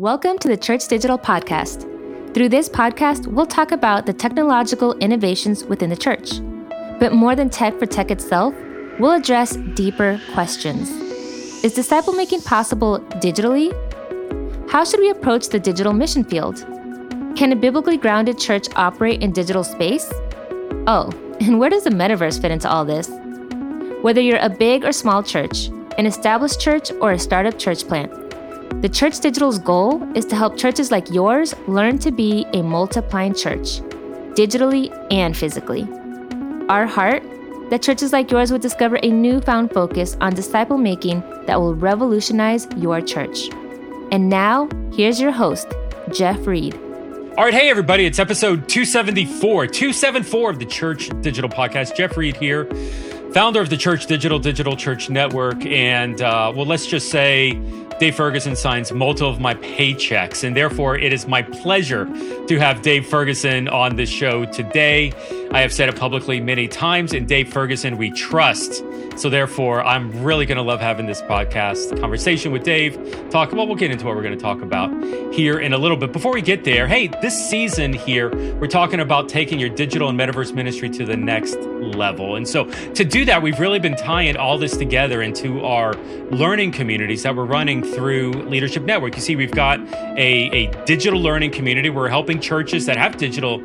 Welcome to the Church Digital Podcast. Through this podcast, we'll talk about the technological innovations within the church. But more than tech for tech itself, we'll address deeper questions. Is disciple making possible digitally? How should we approach the digital mission field? Can a biblically grounded church operate in digital space? Oh, and where does the metaverse fit into all this? Whether you're a big or small church, an established church, or a startup church plant, the Church Digital's goal is to help churches like yours learn to be a multiplying church, digitally and physically. Our heart that churches like yours would discover a newfound focus on disciple making that will revolutionize your church. And now, here's your host, Jeff Reed. All right, hey everybody, it's episode 274, 274 of the Church Digital Podcast. Jeff Reed here, founder of the Church Digital Digital Church Network. And uh, well, let's just say Dave Ferguson signs multiple of my paychecks, and therefore it is my pleasure to have Dave Ferguson on the show today. I have said it publicly many times, and Dave Ferguson we trust. So therefore, I'm really going to love having this podcast conversation with Dave. Talk about, we'll get into what we're going to talk about here in a little bit. Before we get there, hey, this season here, we're talking about taking your digital and metaverse ministry to the next level. And so to do that, we've really been tying all this together into our learning communities that we're running through Leadership Network. You see, we've got a, a digital learning community. We're helping churches that have digital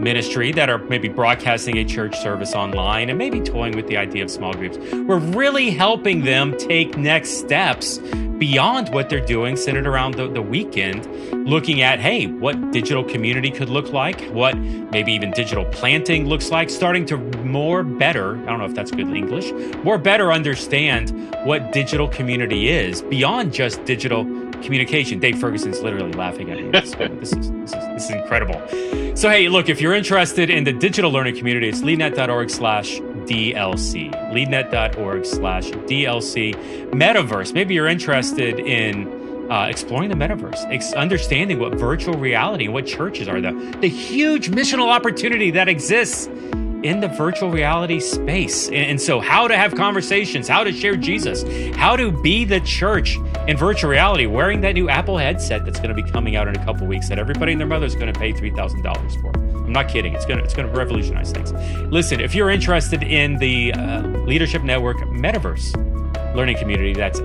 ministry that are maybe broadcasting a church service online and maybe toying with the idea of small groups. We're really helping them take next steps beyond what they're doing, centered around the, the weekend, looking at, hey, what digital community could look like, what maybe even digital planting looks like, starting to more better, I don't know if that's good English, more better understand what digital community is beyond just digital communication. Dave Ferguson's literally laughing at me. This, this, is, this, is, this is incredible. So, hey, look, if you're interested in the digital learning community, it's leadnet.org slash DLC. Leadnet.org slash DLC. Metaverse. Maybe you're interested in uh, exploring the metaverse, ex- understanding what virtual reality and what churches are, the, the huge missional opportunity that exists in the virtual reality space. And, so, how to have conversations, how to share Jesus, how to be the church in virtual reality, wearing that new Apple headset that's going to be coming out in a couple weeks that everybody and their mother is going to pay $3,000 for. I'm not kidding. It's gonna it's gonna revolutionize things. Listen, if you're interested in the uh, Leadership Network Metaverse learning community, that's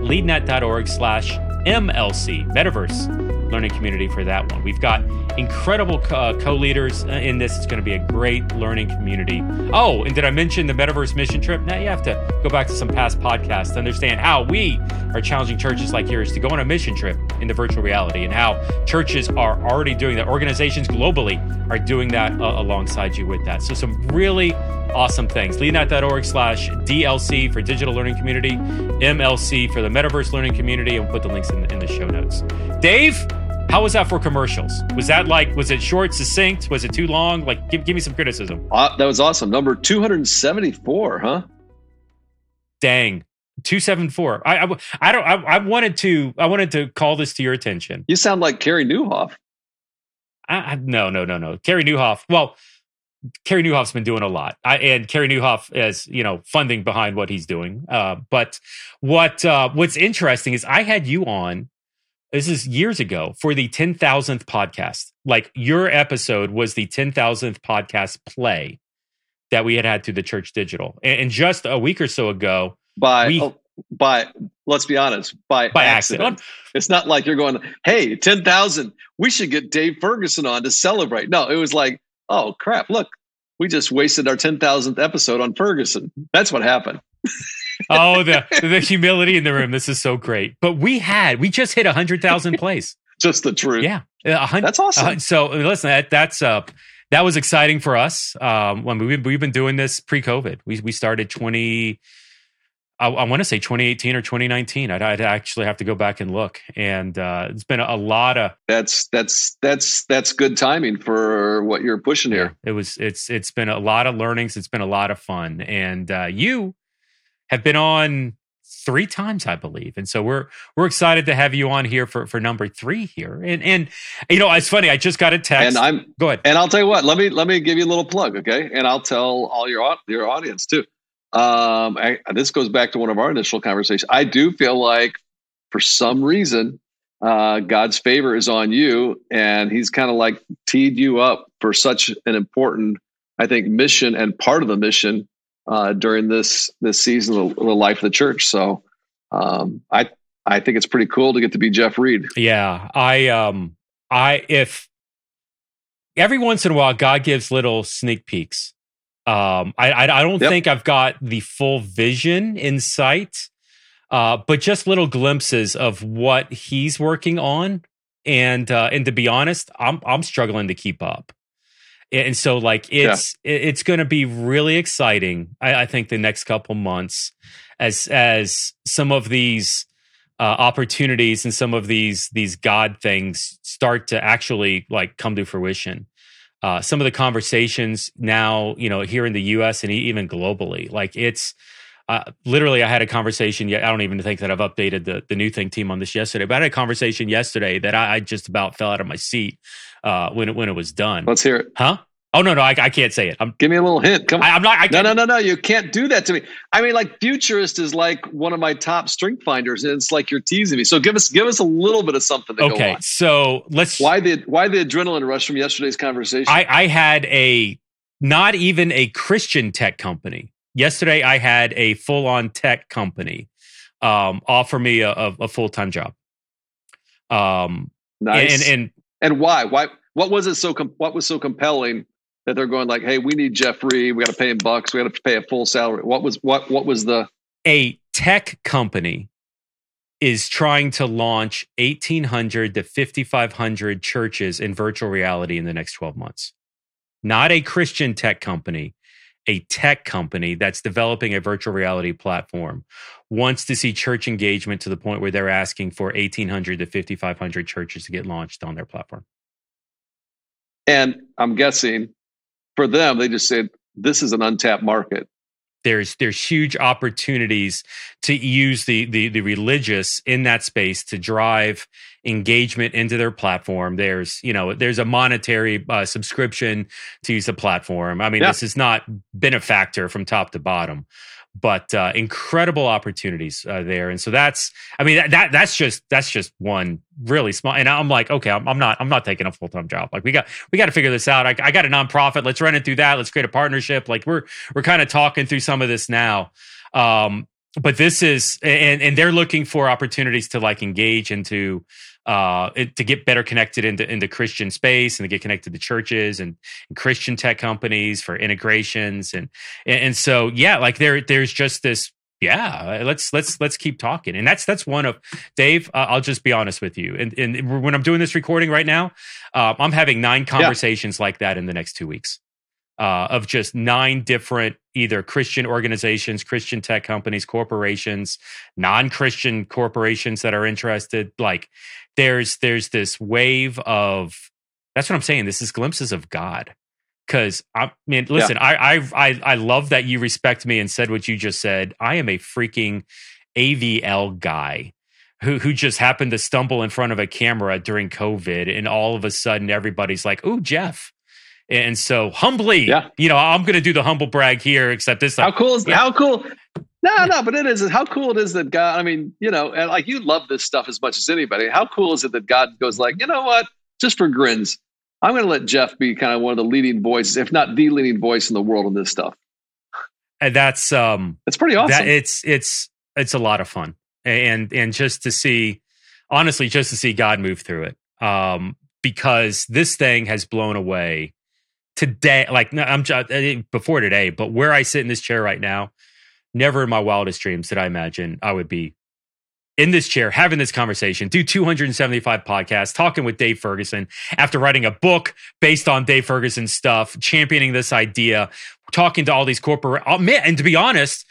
leadnet.org/mlc Metaverse learning community for that one. We've got incredible uh, co-leaders uh, in this. It's going to be a great learning community. Oh, and did I mention the Metaverse mission trip? Now you have to go back to some past podcasts to understand how we are challenging churches like yours to go on a mission trip into virtual reality and how churches are already doing that. Organizations globally are doing that uh, alongside you with that. So some really awesome things. Leadnet.org slash DLC for digital learning community, MLC for the metaverse learning community, and we'll put the links in the, in the show notes. Dave, how was that for commercials? Was that like, was it short, succinct? Was it too long? Like, give, give me some criticism. Uh, that was awesome. Number 274, huh? Dang. 274. I, I, I don't, I, I, wanted to, I wanted to call this to your attention. You sound like Carey Nieuwhof. I, I, no, no, no, no. Carey Nieuwhof. Well, Carey Nieuwhof's been doing a lot, I, and Carey Nieuwhof is you know funding behind what he's doing. Uh, but what uh, what's interesting is I had you on. This is years ago for the ten thousandth podcast. Like your episode was the ten thousandth podcast play that we had had through the Church Digital, and, and just a week or so ago, by we, oh, by let's be honest, by by accident. accident. It's not like you're going, hey, ten thousand, we should get Dave Ferguson on to celebrate. No, it was like oh crap, look, we just wasted our 10,000th episode on Ferguson. That's what happened. oh, the the humility in the room. This is so great. But we had we just hit 100,000 plays. just the truth. Yeah. That's awesome. so listen, that, that's uh that was exciting for us. Um, when we, we've been doing this pre-COVID, we we started 20 I, I want to say 2018 or 2019. I'd, I'd, actually have to go back and look. And uh, it's been a, lot of. That's that's that's that's good timing for what you're pushing here. It was it's it's been a lot of learnings. It's been a lot of fun, and uh, you have been on three times, I believe. And so we're we're excited to have you on here for for number three here. And and you know, it's funny. I just got a text. And I'm go ahead. And I'll tell you what. Let me let me give you a little plug, okay? And I'll tell all your your audience too. Um, I, this goes back to one of our initial conversations. I do feel like, for some reason, uh, God's favor is on you, and He's kind of like teed you up for such an important, I think, mission and part of the mission uh, during this this season of the life of the church. So, um, I I think it's pretty cool to get to be Jeff Reed. Yeah, I um I if every once in a while God gives little sneak peeks. Um, I I, I don't yep. think I've got the full vision in sight uh, but just little glimpses of what he's working on. And uh, and to be honest, I'm I'm struggling to keep up. And so like it's yeah. it's going to be really exciting. I, I, think the next couple months as as some of these uh, opportunities and some of these these God things start to actually like come to fruition. Uh, some of the conversations now, you know, here in the U.S. and even globally, like it's uh, literally, I had a conversation. I don't even think that I've updated the the new thing team on this yesterday, but I had a conversation yesterday that I, I just about fell out of my seat uh, when it when it was done. Let's hear it. Huh? Oh no, no, I, I can't say it. I'm, Give me a little hint. Come on. I, am not. I no, no, no, no. You can't do that to me. I mean, like Futurist is like one of my top strength finders, and it's like you're teasing me. So give us give us a little bit of something. okay, so let's. Why the why the adrenaline rush from yesterday's conversation? I, I had a not even a Christian tech company yesterday I had a full on tech company um, offer me a, a, a full time job. Um, nice. And, and and why? Why? What was it so? Com- what was so compelling that they're going like, "Hey, we need Jeffrey. We got to pay him bucks. We got to pay a full salary." What was what? What was the a tech company is trying to launch 1800 to 5500 churches in virtual reality in the next 12 months not a christian tech company a tech company that's developing a virtual reality platform wants to see church engagement to the point where they're asking for 1800 to 5500 churches to get launched on their platform and i'm guessing for them they just said this is an untapped market there's there's huge opportunities to use the, the the religious in that space to drive engagement into their platform. There's you know there's a monetary uh, subscription to use the platform. I mean, yeah. this has not been a factor from top to bottom but uh, incredible opportunities uh, there. And so that's, I mean, that, that, that's just that's just one really small. And I'm like, okay, I'm, I'm not I'm not taking a full time job. Like we got we got to figure this out. I, I, got a nonprofit. Let's run it through that. Let's create a partnership. Like we're we're kind of talking through some of this now. Um, but this is and and they're looking for opportunities to like engage into uh, it, to get better connected into into Christian space and to get connected to churches and, and Christian tech companies for integrations. And, and and so yeah, like there there's just this yeah let's let's let's keep talking. And that's that's one of dave uh, i'll just be honest with you. And, and when i'm doing this recording right now uh, i'm having nine conversations yeah. like that in the next two weeks uh, of just nine different either Christian organizations, Christian tech companies, corporations, non-Christian corporations that are interested. Like there's there's this wave of that's what I'm saying. This is glimpses of God. Cause I mean, listen, yeah. I, I I I love that you respect me and said what you just said. I am a freaking AVL guy who who just happened to stumble in front of a camera during COVID, and all of a sudden everybody's like, "Oh, Jeff." And so humbly, yeah. you know, I'm going to do the humble brag here, except this time. How cool is yeah. how cool? No, no, but it is how cool it is that God. I mean, you know, and like you love this stuff as much as anybody. How cool is it that God goes like, you know what? Just for grins, I'm going to let Jeff be kind of one of the leading voices, if not the leading voice in the world on this stuff. And that's um, it's pretty awesome. That, it's it's it's a lot of fun, and and just to see, honestly, just to see God move through it, um, because this thing has blown away today, like I'm uh, before today, but where I sit in this chair right now, never in my wildest dreams did I imagine I would be in this chair having this conversation, do 275 podcasts, talking with Dave Ferguson after writing a book based on Dave Ferguson's stuff, championing this idea, talking to all these corporate, oh, man, and to be honest,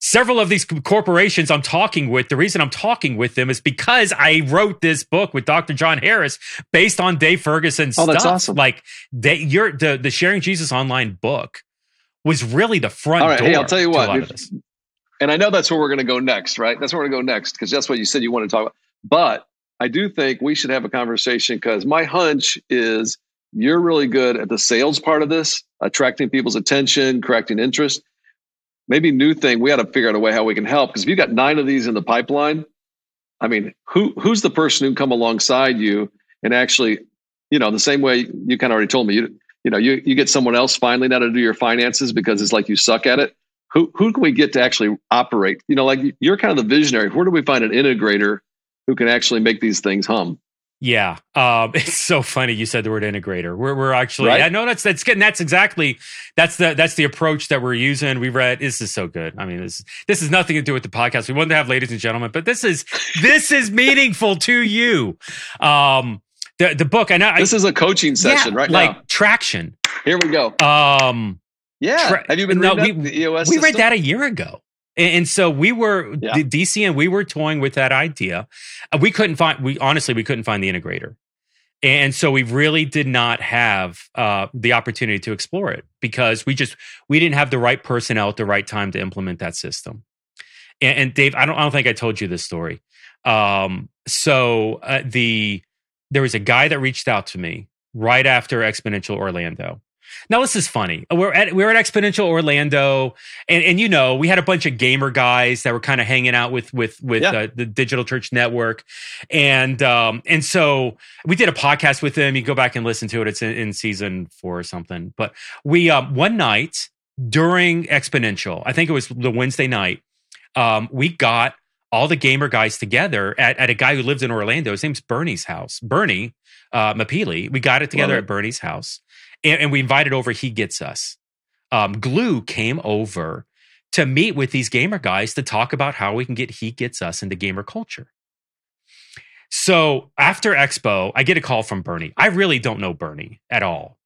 several of these corporations I'm talking with, the reason I'm talking with them is because I wrote this book with Dr. John Harris based on Dave Ferguson's oh, that's awesome. Like they, your the the Sharing Jesus online book was really the front All right, door. Hey, I'll tell you what. And I know that's where we're going to go next, right? That's where we're going to go next because that's what you said you want to talk about. But I do think we should have a conversation because my hunch is you're really good at the sales part of this, attracting people's attention, correcting interest maybe new thing we got to figure out a way how we can help because if you got nine of these in the pipeline I mean, who who's the person who come alongside you and actually, you know, the same way you kind of already told me, you you know, you you get someone else finally now to do your finances because it's like you suck at it. Who who can we get to actually operate? You know, like you're kind of the visionary. Where do we find an integrator who can actually make these things hum? Yeah, um, it's so funny you said the word integrator. We're we're actually right? I know that's that's good. And that's exactly that's the that's the approach that we're using. We read this is so good. I mean this this has nothing to do with the podcast. We wanted to have ladies and gentlemen, but this is this is meaningful to you. Um, the the book. I know this I, is a coaching session yeah, right like now. traction. Here we go. Um, yeah. Tra- have you been no, we, the EOS? We read that a year ago. And, so we were yeah. DC and we were toying with that idea. Uh, we couldn't find we honestly we couldn't find the integrator. And so we really did not have uh, the opportunity to explore it because we just we didn't have the right personnel at the right time to implement that system. And, and Dave, I don't I don't think I told you this story. Um, so uh, the there was a guy that reached out to me right after Exponential Orlando, now this is funny. We're at we're at Exponential Orlando, and and you know we had a bunch of gamer guys that were kind of hanging out with with with yeah. uh, the Digital Church Network, and um and so we did a podcast with them. You go back and listen to it. It's in, in season four or something. But we um one night during Exponential, I think it was the Wednesday night, um we got all the gamer guys together at, at a guy who lived in Orlando. His name's Bernie's house. Bernie uh, Mapili. We got it together at Bernie's house and, and we invited over He Gets Us. Um, Gloo came over to meet with these gamer guys to talk about how we can get He Gets Us into gamer culture. So after Expo, I get a call from Bernie. I really don't know Bernie at all.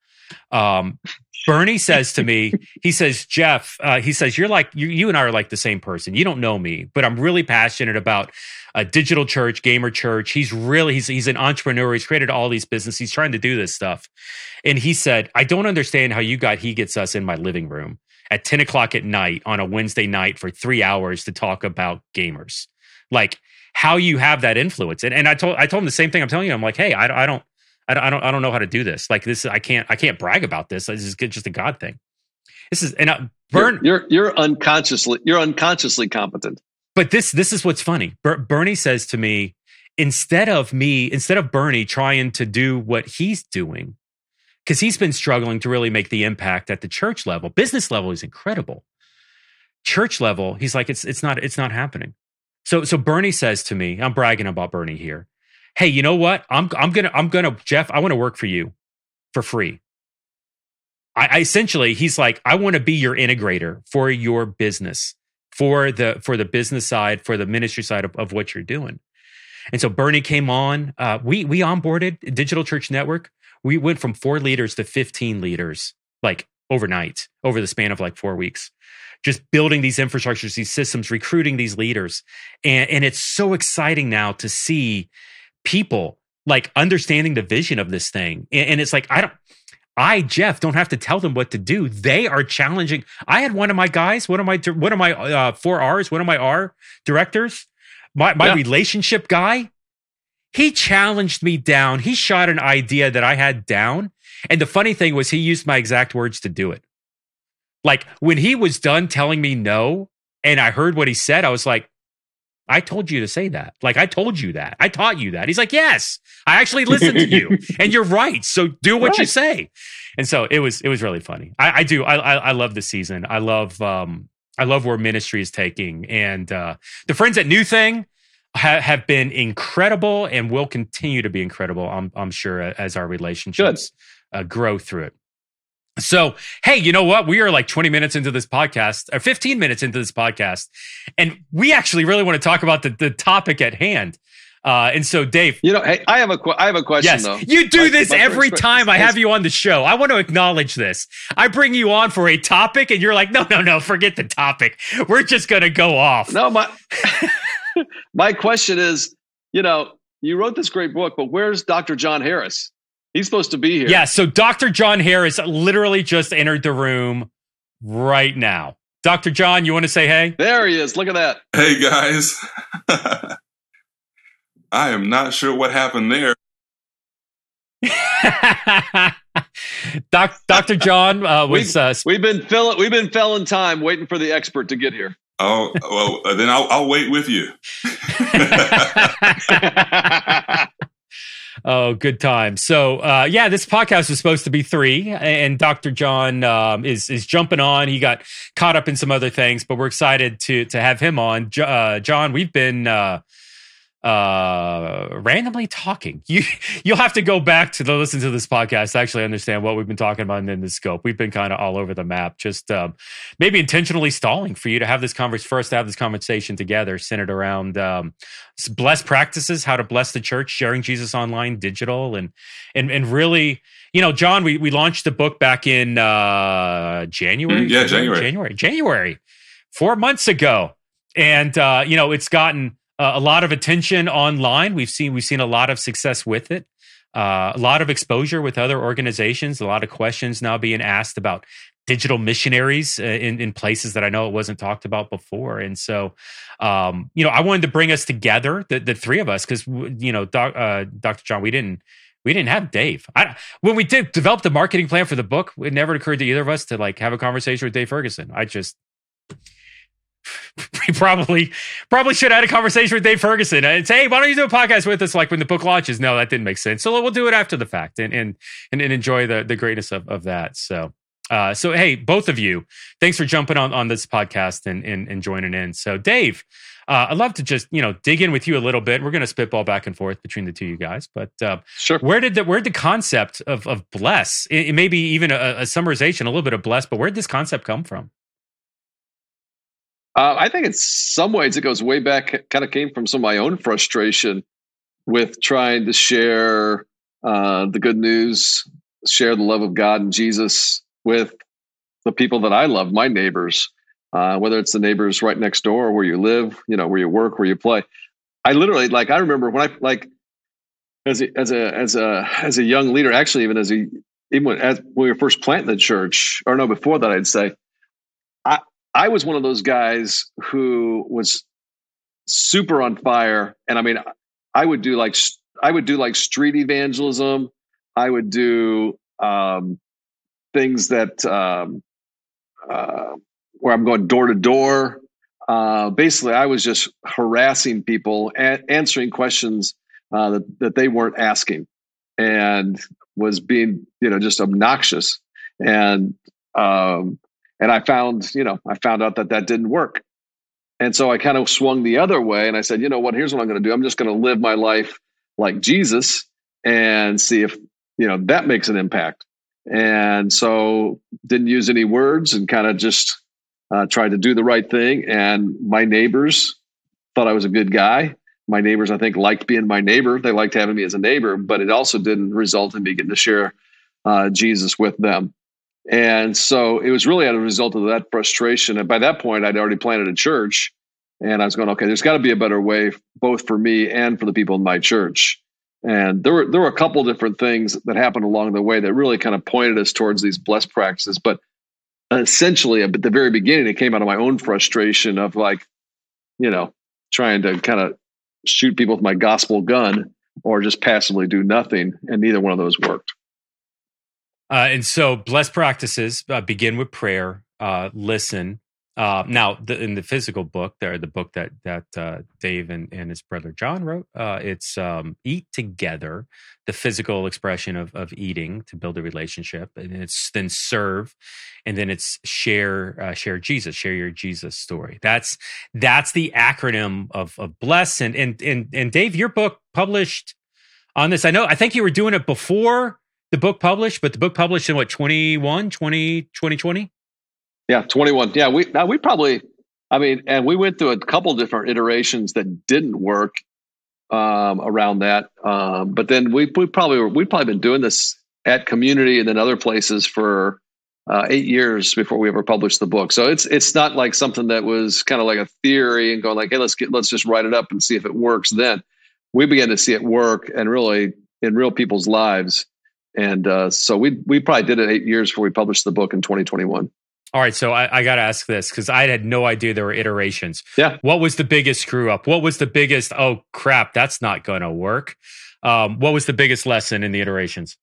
Um, Bernie says to me, he says, Jeff, uh, he says, you're like, you, you and I are like the same person. You don't know me, but I'm really passionate about a digital church, gamer church. He's really, he's, he's an entrepreneur. He's created all these businesses. He's trying to do this stuff. And he said, I don't understand how you got He Gets Us in my living room at 10 o'clock at night on a Wednesday night for three hours to talk about gamers. Like, how you have that influence. And, and I told I told him the same thing I'm telling you. I'm like, hey, I, I don't I don't, I don't, I don't know how to do this. Like this, I can't, I can't brag about this. This is just a God thing. This is, and uh, Burn, you're, you're, you're unconsciously, you're unconsciously competent. But this, this is what's funny. Ber- Bernie says to me, instead of me, instead of Bernie trying to do what he's doing, because he's been struggling to really make the impact at the church level, business level is incredible. Church level, he's like, it's, it's not, it's not happening. So, so Bernie says to me, I'm bragging about Bernie here hey, you know what? I'm I'm gonna I'm gonna Jeff. I want to work for you for free. I, I essentially he's like, I want to be your integrator for your business, for the for the business side, for the ministry side of, of what you're doing. And so Bernie came on. Uh, we we onboarded Digital Church Network. We went from four leaders to 15 leaders, like overnight, over the span of like four weeks just building these infrastructures, these systems, recruiting these leaders. And, and it's so exciting now to see people like understanding the vision of this thing. And, and it's like, I don't, I, Jeff, don't have to tell them what to do. They are challenging. I had one of my guys, one of my, one of my uh, four R's, one of my R directors, my, my yeah. relationship guy. He challenged me down. He shot an idea that I had down. And the funny thing was, he used my exact words to do it. Like when he was done telling me no, and I heard what he said, I was like, I told you to say that. Like I told you that. I taught you that. He's like, yes, I actually listened to you, and you're right. So do what right. you say. And so it was. It was really funny. I, I do. I, I, I love the season. I love. Um, I love where ministry is taking, and uh, the friends at New Thing ha- have been incredible, and will continue to be incredible. I'm, I'm sure as our relationships uh, grow through it. So, hey, you know what? We are like 20 minutes into this podcast, or 15 minutes into this podcast, and we actually really want to talk about the, the topic at hand. Uh, and so, Dave, you know, hey, I have a qu- I have a question. Yes, though. you do my, this my every time I have you on the show. I want to acknowledge this. I bring you on for a topic, and you're like, no, no, no, forget the topic. We're just gonna go off. No, my my question is, you know, you wrote this great book, but where's Dr. John Harris? He's supposed to be here. Yeah. So Dr. John Harris literally just entered the room right now. Dr. John, you want to say hey? There he is. Look at that. Hey, guys. I am not sure what happened there. Doc, Dr. John uh, was. We've, uh, we've been filling. We've been filling time waiting for the expert to get here. Oh well, uh, then I'll, I'll wait with you. Oh, good time. So, uh, yeah, this podcast was supposed to be three, and Dr. John um, is is jumping on. He got caught up in some other things, but we're excited to to have him on. Uh, John, we've been uh, uh, randomly talking. You you'll have to go back to the listen to this podcast to actually understand what we've been talking about in the scope. We've been kind of all over the map, just um, maybe intentionally stalling for you to have this conversation first to have this conversation together, centered around um, blessed practices, how to bless the church, sharing Jesus online, digital, and and and really. You know, John, we, we launched the book back in uh, January. Mm, yeah, January. January. January. Four months ago. And uh, you know, it's gotten uh, a lot of attention online. We've seen we've seen a lot of success with it. Uh, a lot of exposure with other organizations. A lot of questions now being asked about digital missionaries uh, in, in places that I know it wasn't talked about before. And so, um, you know, I wanted to bring us together, the, the three of us, because you know, doc, uh, Dr. John, we didn't we didn't have Dave. I, when we did develop the marketing plan for the book, it never occurred to either of us to like have a conversation with Dave Ferguson. I just we probably probably should have had a conversation with Dave Ferguson and say, hey, why don't you do a podcast with us like when the book launches? No, that didn't make sense. So we'll do it after the fact and and and, and enjoy the the greatness of, of that. So uh, so hey, both of you, thanks for jumping on on this podcast and and, and joining in. So Dave, uh, I'd love to just you know dig in with you a little bit. We're going to spitball back and forth between the two of you guys, but uh, sure. Where did the where did the concept of of bless, it, it maybe even a, a, summarization, a little bit of bless, but where did this concept come from? Uh, I think in some ways it goes way back, kind of came from some of my own frustration with trying to share uh, the good news, share the love of God and Jesus with the people that I love, my neighbors, uh, whether it's the neighbors right next door, where you live, you know, where you work, where you play. I literally, like, I remember when I like as a as a as a as a young leader, actually, even as a even when, as when we were first planting the church, or no, before that, I'd say I was one of those guys who was super on fire. And I mean, I would do like, I would do like street evangelism. I would do um, things that, um, uh, where I'm going door to door. Uh, basically, I was just harassing people, a- answering questions uh, that, that they weren't asking, and was being, you know, just obnoxious. And um, and I found, you know, I found out that that didn't work. And so I kind of swung the other way and I said, you know what, here's what I'm going to do. I'm just going to live my life like Jesus and see if, you know, that makes an impact. And so didn't use any words and kind of just uh, tried to do the right thing. And my neighbors thought I was a good guy. My neighbors, I think, liked being my neighbor. They liked having me as a neighbor, but it also didn't result in me getting to share uh, Jesus with them. And so it was really as a result of that frustration. And by that point, I'd already planted a church. And I was going, okay, there's got to be a better way, both for me and for the people in my church. And there were there were a couple different things that happened along the way that really kind of pointed us towards these blessed practices. But essentially, at the very beginning, it came out of my own frustration of like, you know, trying to kind of shoot people with my gospel gun or just passively do nothing. And neither one of those worked. Uh, and so, blessed practices uh, begin with prayer, uh, listen. Uh, now, the, in the physical book, there, the book that that uh, Dave and, and his brother John wrote, uh, it's um, eat together, the physical expression of of eating to build a relationship, and it's then serve, and then it's share share Jesus, share your Jesus story. That's that's the acronym of of bless. And and and and Dave, your book published on this. I know. I think you were doing it before the book published, but the book published in what 21, 20, 2020? Yeah, 21. Yeah, we now we probably I mean, and we went through a couple different iterations that didn't work um, around that. Um, but then we we probably we've probably been doing this at community and then other places for uh, eight years before we ever published the book. So it's it's not like something that was kind of like a theory and going like, hey, let's get let's just write it up and see if it works. Then we began to see it work and really in real people's lives and uh, so we we probably did it eight years before we published the book in 2021. All right, so I, I got to ask this because I had no idea there were iterations. Yeah, what was the biggest screw up? What was the biggest? Oh crap, that's not going to work. Um, what was the biggest lesson in the iterations?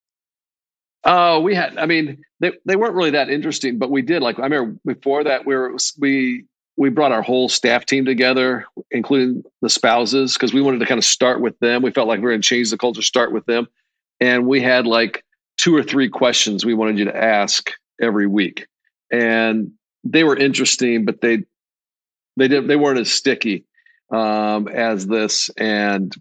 Oh, uh, we had. I mean, they they weren't really that interesting, but we did. Like I remember before that, we were we we brought our whole staff team together, including the spouses, because we wanted to kind of start with them. We felt like we were going to change the culture, start with them. And we had like two or three questions we wanted you to ask every week. And they were interesting, but they they didn't they weren't as sticky um, as this. And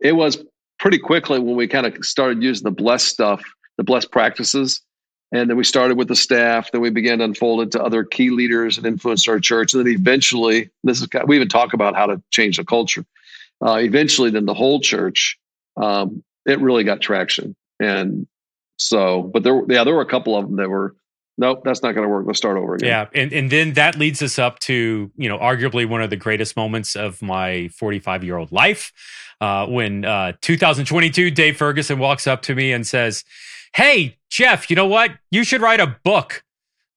it was pretty quickly when we kind of started using the blessed stuff, the blessed practices and then we started with the staff. Then we began to unfold it to other key leaders and influence our church. And then eventually, this is we even talk about how to change the culture. Uh, eventually, then the whole church, um, it really got traction. And so, but there, yeah, there were a couple of them that were nope, that's not going to work. Let's start over again. Yeah, and and then that leads us up to you know arguably one of the greatest moments of my 45 year old life, uh, when uh, 2022 Dave Ferguson walks up to me and says, hey, Jeff, you know what? You should write a book.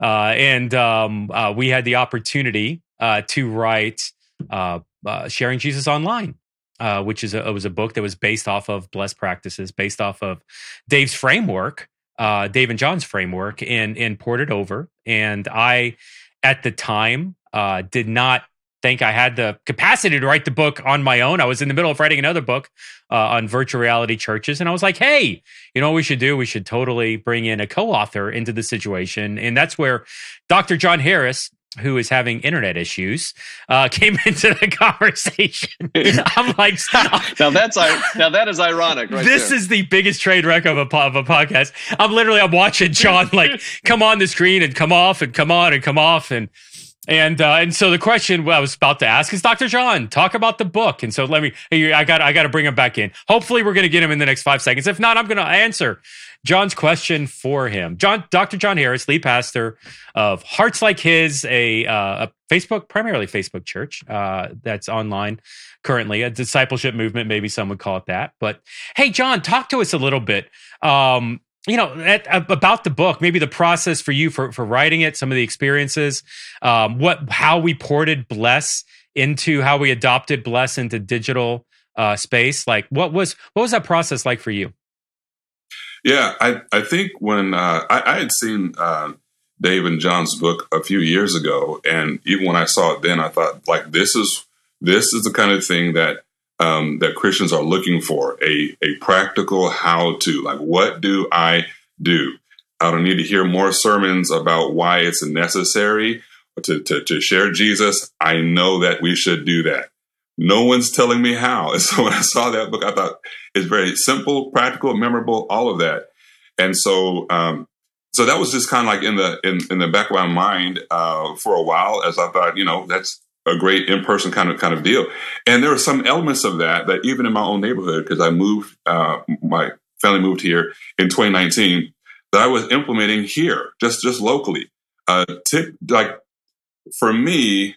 Uh, and um, uh, we had the opportunity uh, to write uh, Sharing Jesus Online, uh, which is a, was a book that was based off of Blessed Practices, based off of Dave's framework, Dave and John's framework, and, and ported over. And I, at the time, did not think I had the capacity to write the book on my own. I was in the middle of writing another book uh, on virtual reality churches, and I was like, "Hey, you know what we should do? We should totally bring in a co-author into the situation." And that's where Dr. John Harris, who is having internet issues, uh, came into the conversation. I'm like, now that's now that is ironic. Right this there. is the biggest trade wreck of a of a podcast. I'm literally I'm watching John like come on the screen and come off and come on and come off and and uh, and so the question I was about to ask is Dr. John, talk about the book. And so let me I got I got to bring him back in. Hopefully we're going to get him in the next 5 seconds. If not, I'm going to answer John's question for him. John Dr. John Harris, lead pastor of Hearts Like His, a, uh, a Facebook primarily Facebook church uh, that's online currently, a discipleship movement maybe some would call it that. But hey John, talk to us a little bit um, you know at, about the book maybe the process for you for for writing it some of the experiences um, what how we ported bless into how we adopted bless into digital uh, space like what was what was that process like for you yeah i i think when uh, I, I, had seen uh, dave and john's book a few years ago and even when i saw it then i thought like this is this is the kind of thing that um, that Christians are looking for a, a practical how to. Like, what do I do? I don't need to hear more sermons about why it's necessary to, to, to share Jesus. I know that we should do that. No one's telling me how. And so when I saw that book, I thought it's very simple, practical, memorable, all of that. And so, um, so that was just kind of like in the in, in the back of my mind uh, for a while, as I thought, you know, that's a great in-person kind of kind of deal. And there are some elements of that that even in my own neighborhood, because I moved, uh, my family moved here in 2019, that I was implementing here, just just locally. Uh, tip, like for me,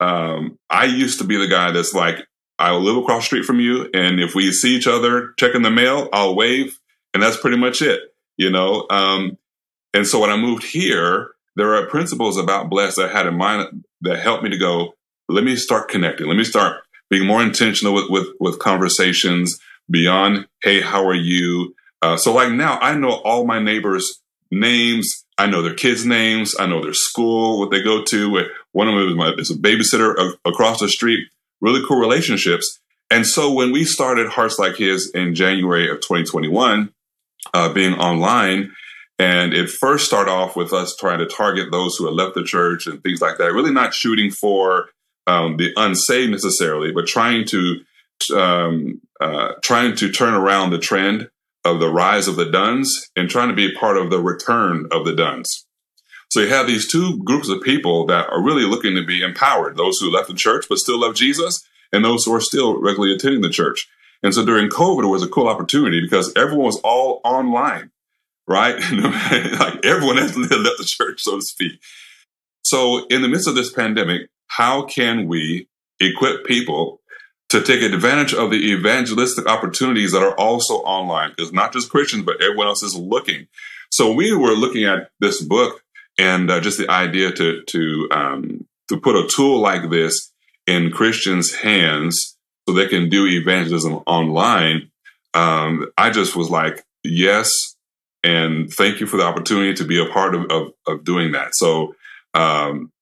um, I used to be the guy that's like, I will live across the street from you, and if we see each other checking the mail, I'll wave, and that's pretty much it, you know. Um, and so when I moved here, there are principles about bless that I had in mind that helped me to go, let me start connecting. Let me start being more intentional with, with, with conversations beyond, hey, how are you? Uh, so like now I know all my neighbors' names. I know their kids' names. I know their school, what they go to. One of them is, my, is a babysitter across the street. Really cool relationships. And so when we started Hearts Like His in January of 2021, uh, being online, and it first started off with us trying to target those who had left the church and things like that, really not shooting for um, the unsaved necessarily, but trying to um, uh, trying to turn around the trend of the rise of the duns and trying to be part of the return of the Dones. So you have these two groups of people that are really looking to be empowered: those who left the church but still love Jesus, and those who are still regularly attending the church. And so during COVID, it was a cool opportunity because everyone was all online, right? like everyone has left the church, so to speak. So in the midst of this pandemic, how can we equip people to take advantage of the evangelistic opportunities that are also online? Because not just Christians, but everyone else is looking. So we were looking at this book and uh, just the idea to to um, to put a tool like this in Christians' hands so they can do evangelism online. Um, I just was like, yes, and thank you for the opportunity to be a part of of, of doing that. So um,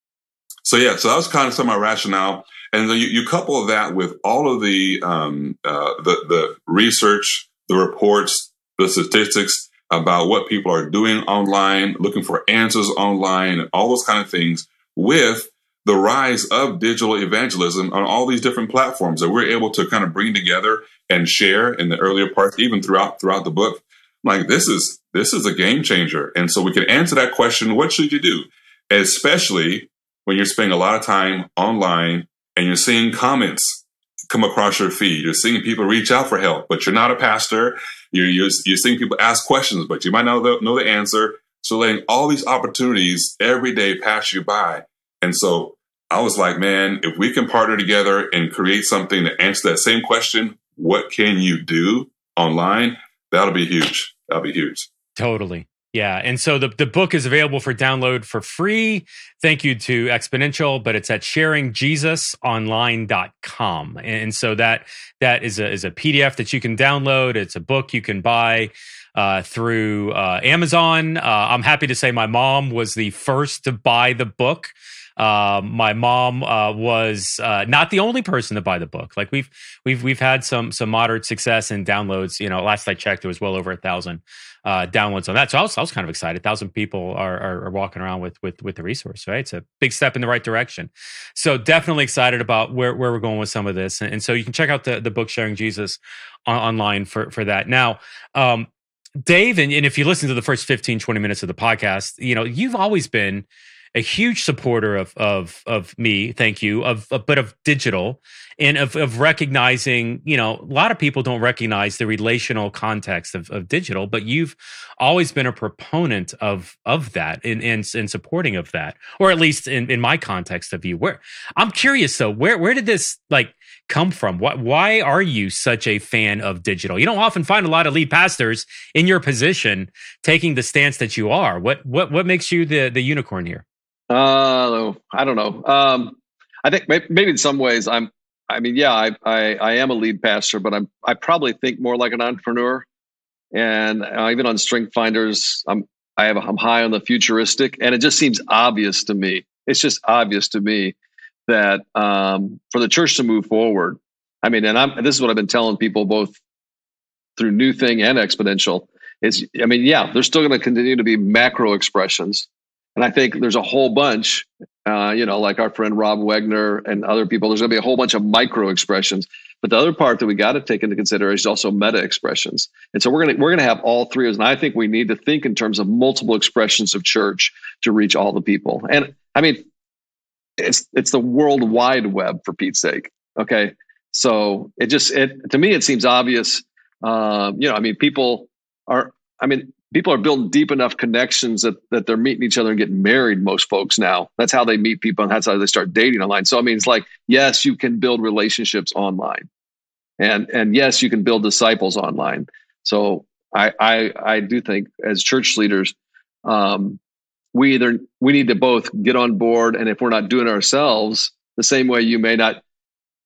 so yeah, so that was kind of some of my rationale, and then you, you couple that with all of the um, uh, the the research, the reports, the statistics about what people are doing online, looking for answers online, and all those kind of things, with the rise of digital evangelism on all these different platforms that we're able to kind of bring together and share in the earlier parts, even throughout throughout the book. Like this is this is a game changer, and so we can answer that question: What should you do, especially when you're spending a lot of time online and you're seeing comments come across your feed. You're seeing people reach out for help, but you're not a pastor. You're you're, you're seeing people ask questions, but you might not know the, know the answer. So letting all these opportunities every day pass you by, and so I was like, man, if we can partner together and create something to answer that same question, what can you do online? That'll be huge. That'll be huge. Totally. Yeah. And so the, the book is available for download for free. Thank you to Exponential, but it's at sharingjesusonline.com. And so that that is a is a PDF that you can download. It's a book you can buy uh, through uh, Amazon. Uh, I'm happy to say my mom was the first to buy the book. Uh, my mom uh, was uh, not the only person to buy the book. Like we've we've we've had some some moderate success in downloads. You know, last I checked, it was well over a thousand uh, downloads on that. So I was, I was kind of excited. A thousand people are, are, are walking around with with with the resource. Right, it's a big step in the right direction. So definitely excited about where where we're going with some of this. And, and so you can check out the the book sharing Jesus on, online for for that. Now. Um, Dave, and, and if you listen to the first 15, 20 minutes of the podcast, you know, you've always been a huge supporter of of of me, thank you, of, of but of digital and of of recognizing, you know, a lot of people don't recognize the relational context of, of digital, but you've always been a proponent of of that and in supporting of that, or at least in, in my context of you. Where I'm curious though, where where did this like come from? What why are you such a fan of digital? You don't often find a lot of lead pastors in your position taking the stance that you are. What what what makes you the the unicorn here? Uh, I don't know. Um, I think maybe in some ways I'm. I mean, yeah, I, I, I am a lead pastor, but I'm I probably think more like an entrepreneur. And uh, even on Strength Finders, I'm I have I'm high on the futuristic, and it just seems obvious to me. It's just obvious to me that um, for the church to move forward. I mean, and I'm this is what I've been telling people both through New Thing and Exponential. Is I mean, yeah, there's still going to continue to be macro expressions and I think there's a whole bunch, uh, you know, like our friend Rob Wegner and other people, there's going to be a whole bunch of micro expressions. But the other part that we got to take into consideration is also meta expressions. And so we're going to we're going to have all three. of those. And I think we need to think in terms of multiple expressions of church to reach all the people. And I mean, it's it's the world wide web for Pete's sake. Okay, so it just it to me it seems obvious. Um, you know, I mean, people are. I mean, people are building deep enough connections that, that they're meeting each other and getting married most folks now. That's how they meet people and that's how they start dating online. So i mean it's like yes you can build relationships online. And and yes you can build disciples online. So i i, I do think as church leaders um, we either we need to both get on board and if we're not doing ourselves the same way you may not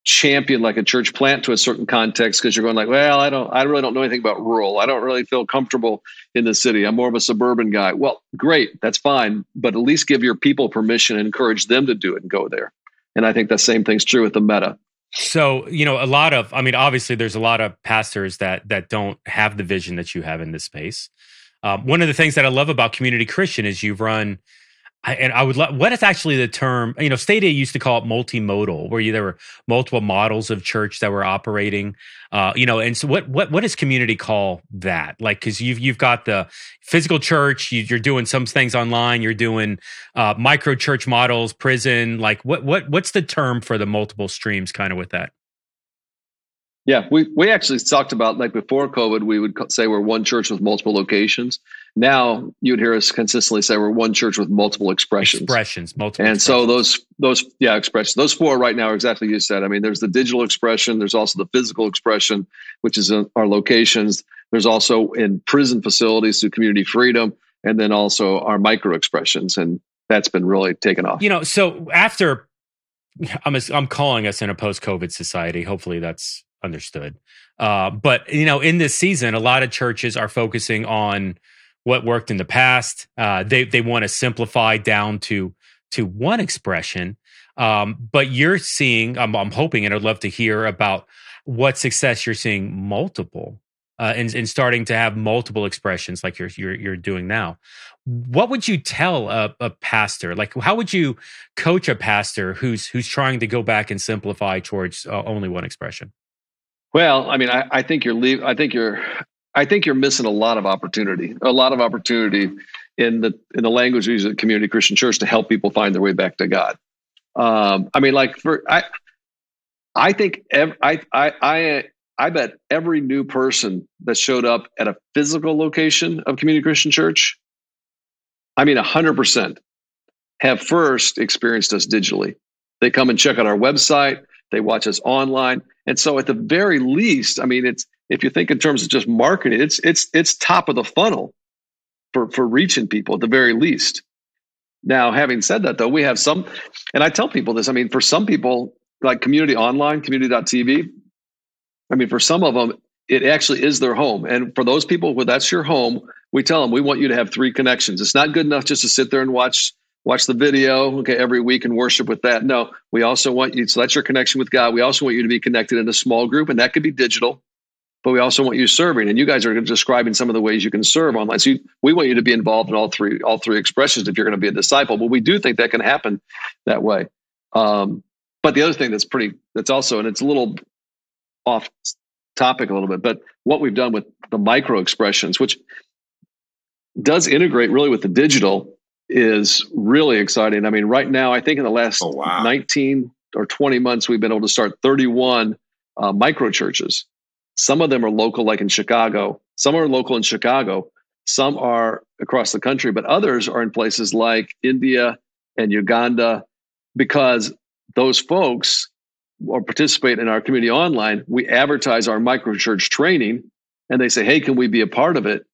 champion like a church plant to a certain context because you're going like, well, I don't, I really don't know anything about rural. I don't really feel comfortable in the city. I'm more of a suburban guy. Well, great, that's fine, but at least give your people permission and encourage them to do it and go there. And I think the same thing's true with the meta. So, you know, a lot of, I mean, obviously, there's a lot of pastors that that don't have the vision that you have in this space. Um, one of the things that I love about Community Christian is you've run I, and I would love what is actually the term. You know, Stadia used to call it multimodal, where you, there were multiple models of church that were operating. Uh, you know, and so what what what does community call that? Like, because you've you've got the physical church, you, are doing some things online, you're doing uh, micro church models, prison. Like, what what what's the term for the multiple streams, kind of with that? Yeah, we, we actually talked about like before COVID, we would say we're one church with multiple locations. Now you would hear us consistently say we're one church with multiple expressions. Expressions, multiple. And expressions. so those those yeah expressions, those four right now are exactly you said. I mean, there's the digital expression, there's also the physical expression, which is our locations. There's also in prison facilities through community freedom, and then also our micro expressions, and that's been really taken off. You know, so after I'm I'm calling us in a post COVID society. Hopefully, that's understood. Uh, but you know, in this season, a lot of churches are focusing on what worked in the past. Uh, they they want to simplify down to to one expression. Um, but you're seeing, I'm, I'm hoping, and I'd love to hear about what success you're seeing multiple uh, and, and starting to have multiple expressions like you're, you're, you're doing now. What would you tell a, a pastor? Like, how would you coach a pastor who's who's trying to go back and simplify towards uh, only one expression? Well, I mean, I, I think you're leave. I think you're. I think you're missing a lot of opportunity. A lot of opportunity in the in the language we use at Community Christian Church to help people find their way back to God. Um, I mean, like for I, I think I I I I bet every new person that showed up at a physical location of Community Christian Church, I mean, 100% have first experienced us digitally. They come and check out our website, they watch us online. And so at the very least, I mean, it's if you think in terms of just marketing, it's it's it's top of the funnel for for reaching people at the very least. Now, having said that though, we have some and I tell people this, I mean, for some people like community online, community.tv, I mean, for some of them, it actually is their home. And for those people where that's your home, we tell them we want you to have three connections. It's not good enough just to sit there and watch watch the video okay every week and worship with that. No, we also want you. So that's your connection with God. We also want you to be connected in a small group, and that could be digital. But we also want you serving, and you guys are describing some of the ways you can serve online. So you, we want you to be involved in all three all three expressions if you're going to be a disciple. But we do think that can happen that way. Um, but the other thing that's pretty that's also and it's a little off topic a little bit, but what we've done with the micro expressions, which does integrate really with the digital, is really exciting. I mean, right now, I think in the last oh, wow. 19 or 20 months, we've been able to start 31 uh, micro churches. Some of them are local, like in Chicago. Some are local in Chicago. Some are across the country, but others are in places like India and Uganda because those folks or participate in our community online, we advertise our micro church training and they say, Hey, can we be a part of it?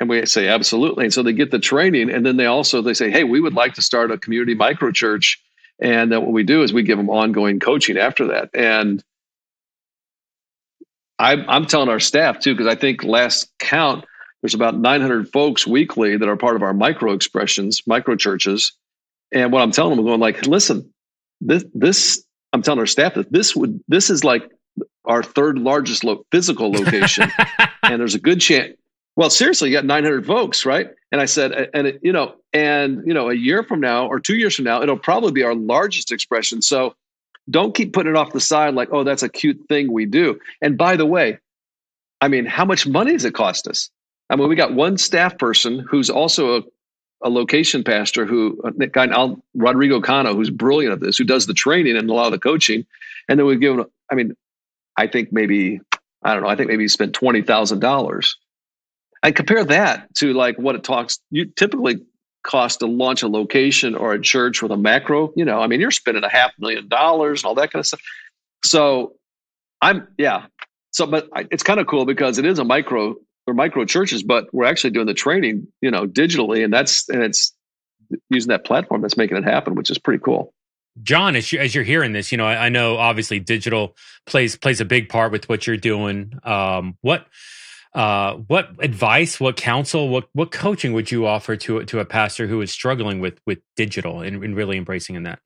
And we say, absolutely. And so they get the training. And then they also, they say, Hey, we would like to start a community micro church. And then what we do is we give them ongoing coaching after that. And I'm, I'm telling our staff too, because I think last count, there's about 900 folks weekly that are part of our micro expressions, micro churches. And what I'm telling them, I'm going like, listen, this, this I'm telling our staff that this would this is like our third largest lo- physical location, and there's a good chance. Well, seriously, you got 900 folks, right? And I said, and it, you know, and you know, a year from now or two years from now, it'll probably be our largest expression. So don't keep putting it off the side like, oh, that's a cute thing we do. And by the way, I mean, how much money does it cost us? I mean, we got one staff person who's also a a location pastor who a guy Al, Rodrigo Cano, who's brilliant at this, who does the training and a lot of the coaching, and then we give him. I mean, I think maybe I don't know. I think maybe he spent twenty thousand dollars. I compare that to like what it talks. You typically cost to launch a location or a church with a macro. You know, I mean, you're spending a half million dollars and all that kind of stuff. So I'm yeah. So, but I, it's kind of cool because it is a micro they're micro churches, but we're actually doing the training, you know, digitally, and that's and it's using that platform that's making it happen, which is pretty cool. John, as, you, as you're hearing this, you know, I, I, know obviously digital plays plays a big part with what you're doing. Um, what uh, what advice, what counsel, what what coaching would you offer to to a pastor who is struggling with with digital and, and really embracing in that?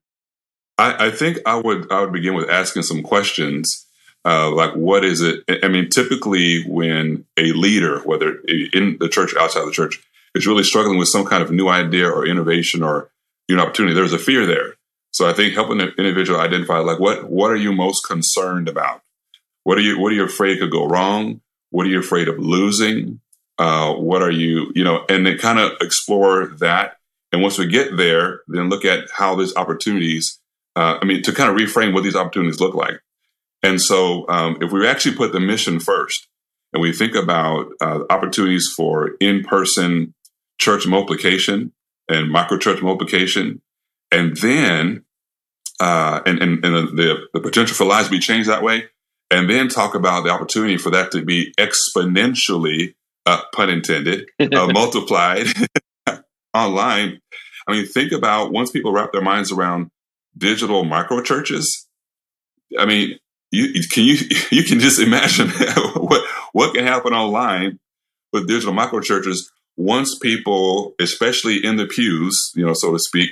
I, I think I would I would begin with asking some questions uh, like what is it? I mean, typically when a leader, whether in the church outside the church, is really struggling with some kind of new idea or innovation or you know opportunity, there's a fear there. So I think helping an individual identify like what what are you most concerned about? What are you what are you afraid could go wrong? What are you afraid of losing? Uh, what are you you know? And then kind of explore that. And once we get there, then look at how these opportunities. Uh, I mean, to kind of reframe what these opportunities look like. And so, um, if we actually put the mission first and we think about uh, opportunities for in person church multiplication and micro church multiplication, and then uh, and, and, and the, the potential for lives to be changed that way, and then talk about the opportunity for that to be exponentially, uh, pun intended, uh, multiplied online. I mean, think about once people wrap their minds around digital micro churches. I mean, you can you you can just imagine what what can happen online with digital micro churches once people, especially in the pews, you know, so to speak,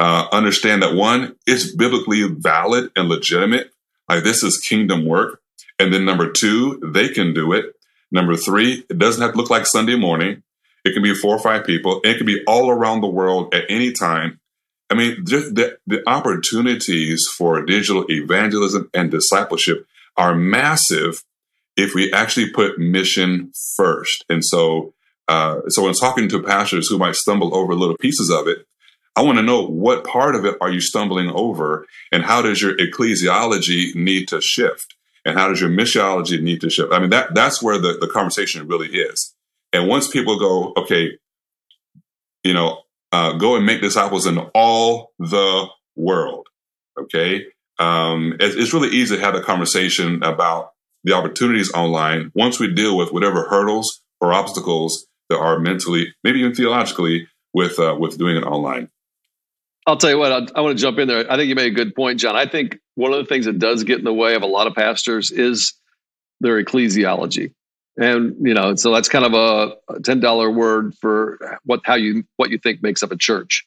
uh, understand that one, it's biblically valid and legitimate. Like this is kingdom work. And then number two, they can do it. Number three, it doesn't have to look like Sunday morning. It can be four or five people. It can be all around the world at any time. I mean, the, the opportunities for digital evangelism and discipleship are massive if we actually put mission first. And so, uh, so when talking to pastors who might stumble over little pieces of it, I want to know what part of it are you stumbling over, and how does your ecclesiology need to shift, and how does your missiology need to shift? I mean, that that's where the, the conversation really is. And once people go, okay, you know, uh, go and make disciples in all the world. Okay. Um, it's, it's really easy to have a conversation about the opportunities online once we deal with whatever hurdles or obstacles there are mentally, maybe even theologically, with uh, with doing it online. I'll tell you what, I, I want to jump in there. I think you made a good point, John. I think one of the things that does get in the way of a lot of pastors is their ecclesiology and you know so that's kind of a, a $10 word for what how you what you think makes up a church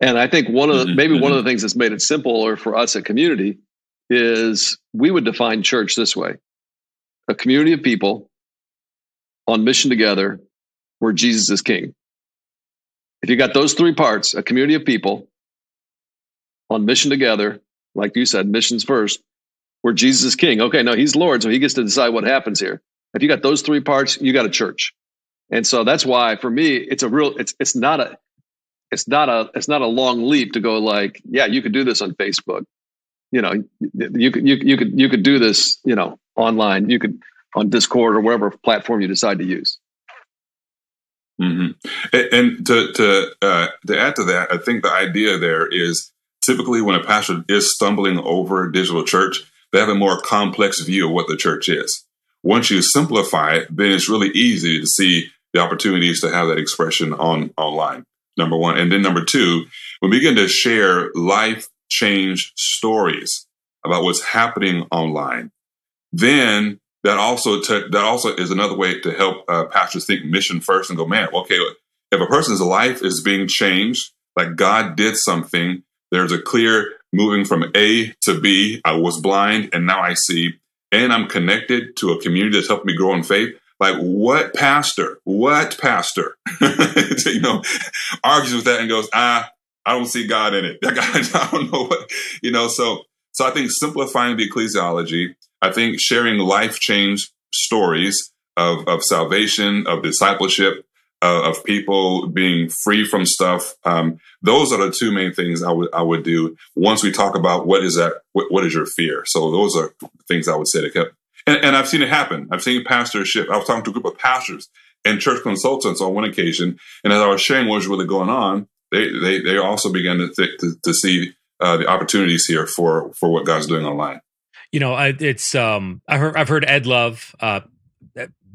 and i think one of the, mm-hmm. maybe one of mm-hmm. the things that's made it simpler for us at community is we would define church this way a community of people on mission together where jesus is king if you got those three parts a community of people on mission together like you said missions first where jesus is king okay no he's lord so he gets to decide what happens here if you got those three parts, you got a church. And so that's why for me, it's a real, it's, it's not a, it's not a, it's not a long leap to go like, yeah, you could do this on Facebook. You know, you could, you, you could, you could do this, you know, online. You could on Discord or whatever platform you decide to use. Mm-hmm. And, and, to to uh, to add to that, I think the idea there is typically when a pastor is stumbling over digital church, they have a more complex view of what the church is. Once you simplify it, then it's really easy to see the opportunities to have that expression on online. Number one. And then number two, we begin to share life change stories about what's happening online, then that also t- that also is another way to help uh, pastors think mission first and go, man, okay, if a person's life is being changed, like God did something, there's a clear moving from A to B. I was blind and now I see and I'm connected to a community that's helped me grow in faith, like what pastor, what pastor, you know, argues with that and goes, ah, I don't see God in it. I don't know what, you know, so, so I think simplifying the ecclesiology, I think sharing life change stories of, of salvation, of discipleship, uh, of people being free from stuff. Um, those are the two main things I would I would do. Once we talk about what is that, what, what is your fear? So those are things I would say to keep. And, and I've seen it happen. I've seen pastors shift. I was talking to a group of pastors and church consultants on one occasion, and as I was sharing what was really going on, they they they also began to th- to, to, see uh, the opportunities here for for what God's doing online. You know, I, it's um, I heard I've heard Ed Love uh,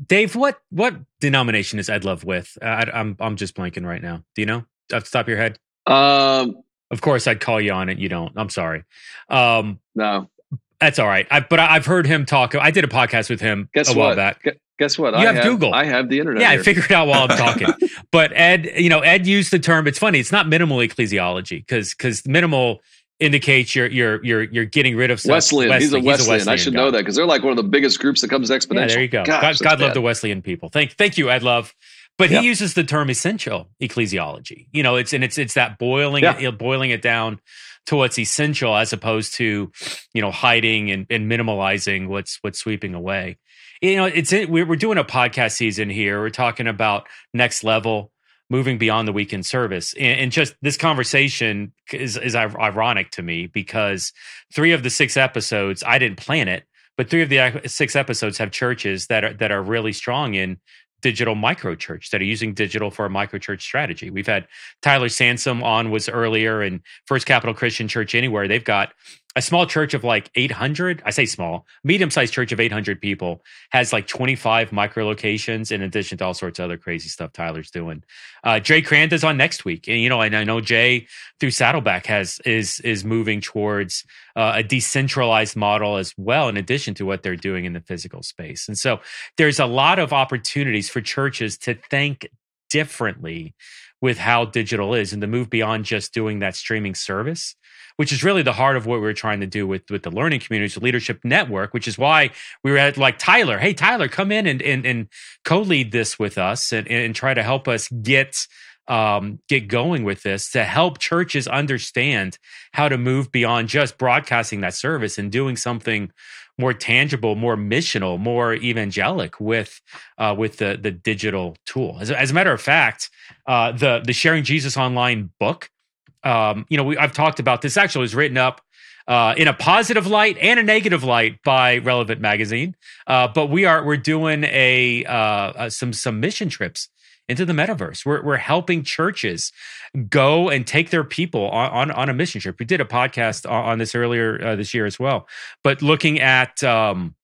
Dave, what what denomination is Ed Love with? I, am I'm, I'm just blanking right now. Do you know? Off the top of your head? Um, of course, I'd call you on it. You don't. I'm sorry. Um, no, that's all right. I, but I, have heard him talk. I did a podcast with him Guess a while what? back. G- guess what? You I have, have, Google. I have the internet. Yeah, here. I figured out while I'm talking. but Ed, you know, Ed used the term. It's funny. It's not minimal ecclesiology because because minimal indicates you're you're you're you're getting rid of. Wesleyan. Wesley. He's, a Wesleyan. He's a Wesleyan. I should guy. know that because they're like one of the biggest groups that comes exponential. Yeah, there you go. Gosh, God, God love the Wesleyan people. Thank thank you, Ed Love. But he uses the term essential ecclesiology. You know, it's and it's it's that boiling yeah. it, boiling it down to what's essential as opposed to you know hiding and, and minimalizing what's what's sweeping away. You know, it's we're doing a podcast season here. We're talking about next level moving beyond the weekend service. And, and, just this conversation is, is ironic to me because three of the six episodes, I didn't plan it, but three of the uh, six episodes have churches that are, that are really strong in digital micro church that are using digital for a micro church strategy. We've had Tyler Sansom on was earlier and First Capital Christian Church Anywhere. They've got a small church of like 800 i say small medium sized church of 800 people has like 25 micro locations in addition to all sorts of other crazy stuff tyler's doing. Uh, jay Kranda is on next week and you know and i know jay through saddleback has is is moving towards uh, a decentralized model as well in addition to what they're doing in the physical space. And so there's a lot of opportunities for churches to think differently with how digital is and to move beyond just doing that streaming service which is really the heart of what we are trying to do with with the learning communities the leadership network which is why we were at like tyler hey tyler come in and and, and co-lead this with us and, and try to help us get um, get going with this to help churches understand how to move beyond just broadcasting that service and doing something more tangible, more missional, more evangelic with uh, with the the digital tool. As, as a matter of fact, uh, the the Sharing Jesus Online book, um, you know, we, I've talked about this. Actually, was written up uh, in a positive light and a negative light by Relevant Magazine. Uh, but we are we're doing a uh, some some mission trips into the metaverse. We're, we're helping churches go and take their people on, on, on a mission trip. We did a podcast on, on this earlier uh, this year as well, but looking at, um,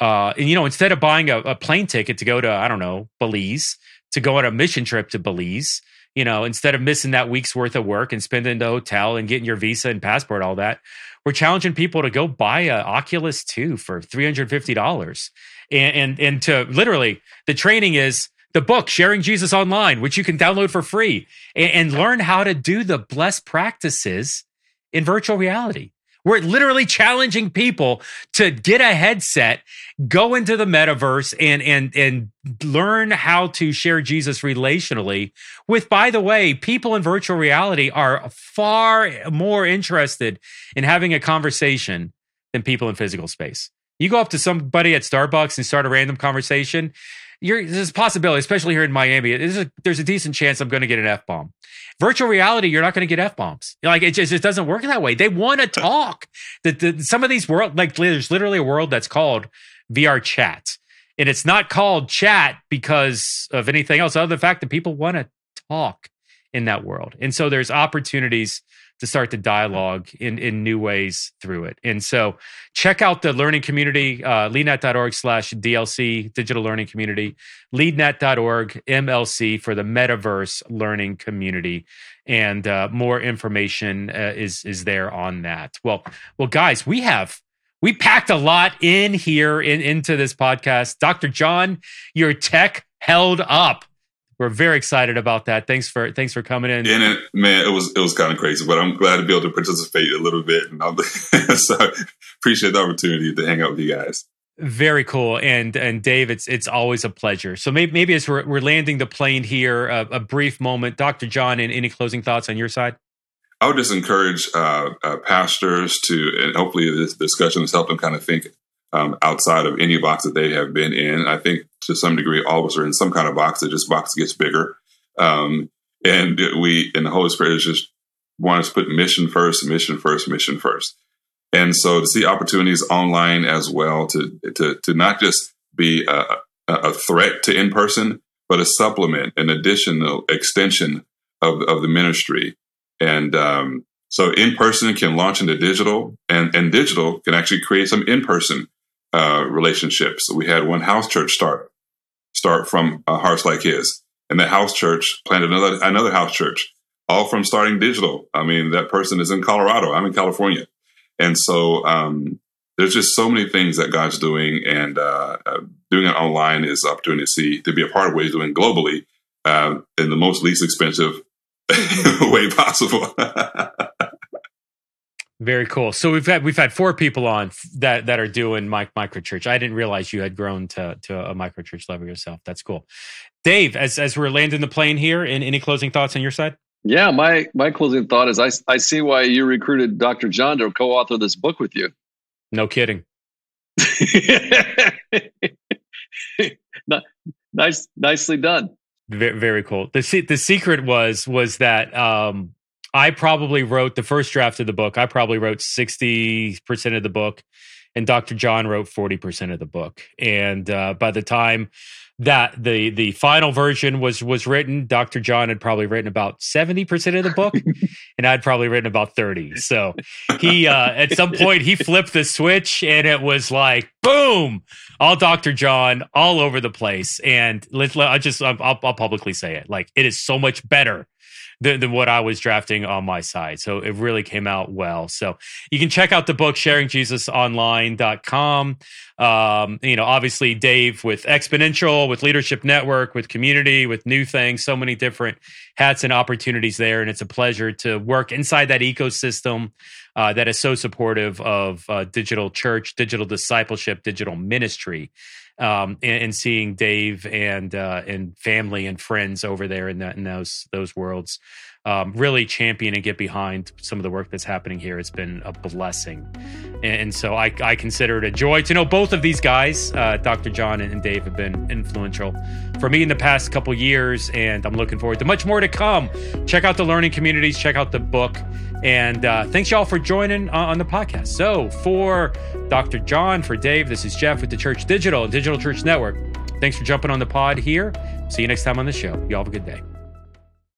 uh, and you know, instead of buying a, a plane ticket to go to, I don't know, Belize, to go on a mission trip to Belize, you know, instead of missing that week's worth of work and spending the hotel and getting your visa and passport, all that, we're challenging people to go buy a Oculus 2 for $350. And, and, and to literally, the training is the book sharing jesus online which you can download for free and, and, learn how to do the BLESS practices in virtual reality we're literally challenging people to get a headset go into the metaverse and and and learn how to share jesus relationally with by the way people in virtual reality are far more interested in having a conversation than people in physical space. You go up to somebody at starbucks and start a random conversation you're, there's a possibility, especially here in Miami. There's a, there's a decent chance I'm going to get an f bomb. Virtual reality, you're not going to get f bombs. Like it just, it doesn't work that way. They want to talk. The, the, some of these world, like there's literally a world that's called VR chat, and it's not called chat because of anything else, other than the fact that people want to talk in that world. And so there's opportunities to start the dialogue in, in new ways through it. And so check out the learning community, uh, leadnet.org slash DLC, digital learning community, leadnet.org MLC for the metaverse learning community. And uh, more information uh, is, is there on that. Well, well, guys, we have we packed a lot in here in, into this podcast. Dr. John, your tech held up we're very excited about that. Thanks for thanks for coming in. And it, man, it was it was kind of crazy, but I'm glad to be able to participate a little bit. And I'm, so appreciate the opportunity to hang out with you guys. Very cool, and and Dave, it's it's always a pleasure. So maybe maybe as we're, we're landing the plane here, a, a brief moment, Dr. John, and any closing thoughts on your side? I would just encourage uh, uh, pastors to, and hopefully this discussion has helped them kind of think um, outside of any box that they have been in. I think to some degree, all of us are in some kind of box that just box gets bigger. Um, and we, and the Holy Spirit is just want us to put mission first, mission first, mission first. And so to see opportunities online as well to, to, to not just be a, a threat to in person, but a supplement, an additional extension of, of the ministry. And, um, so in person can launch into digital and, and digital can actually create some in person uh, relationships. We had one house church start start from hearts like his, and the house church planted another another house church, all from starting digital. I mean, that person is in Colorado. I'm in California, and so um, there's just so many things that God's doing, and uh, uh, doing it online is opportunity to see to be a part of what He's doing globally uh, in the most least expensive way possible. Very cool. So we've had we've had four people on that that are doing mic micro church. I didn't realize you had grown to to a micro church level yourself. That's cool. Dave, as as we're landing the plane here, and any closing thoughts on your side? Yeah, my my closing thought is I I see why you recruited Dr. John to co-author this book with you. No kidding. nice, nicely done. Very, very cool. The the secret was was that um, I probably wrote the first draft of the book. I probably wrote 60% of the book, and Dr. John wrote 40% of the book. And uh, by the time that the the final version was was written, Dr. John had probably written about 70% of the book, and I'd probably written about 30. So he uh, at some point he flipped the switch, and it was like boom, all Dr. John all over the place. And let, let I just I'll, I'll publicly say it, like it is so much better than, than what I was drafting on my side. So it really came out well. So you can check out the book, sharingjesusonline.com. Um, you know, obviously, Dave with Exponential, with Leadership Network, with Community, with New Things, so many different hats and opportunities there. And it's a pleasure to work inside that ecosystem uh, that is so supportive of uh, digital church, digital discipleship, digital ministry um, and, and, seeing Dave and uh, and family and friends over there in that in those those worlds um, really champion and get behind some of the work that's happening here. It's been a blessing, and, and so I, I, consider it a joy to know both of these guys, uh, Dr. John and Dave, have been influential for me in the past couple years, and I'm looking forward to much more to come. Check out the learning communities, check out the book, and uh, thanks y'all for joining on the podcast. So for Dr. John, for Dave, this is Jeff with the Church Digital Digital Church Network. Thanks for jumping on the pod here. See you next time on the show. Y'all have a good day.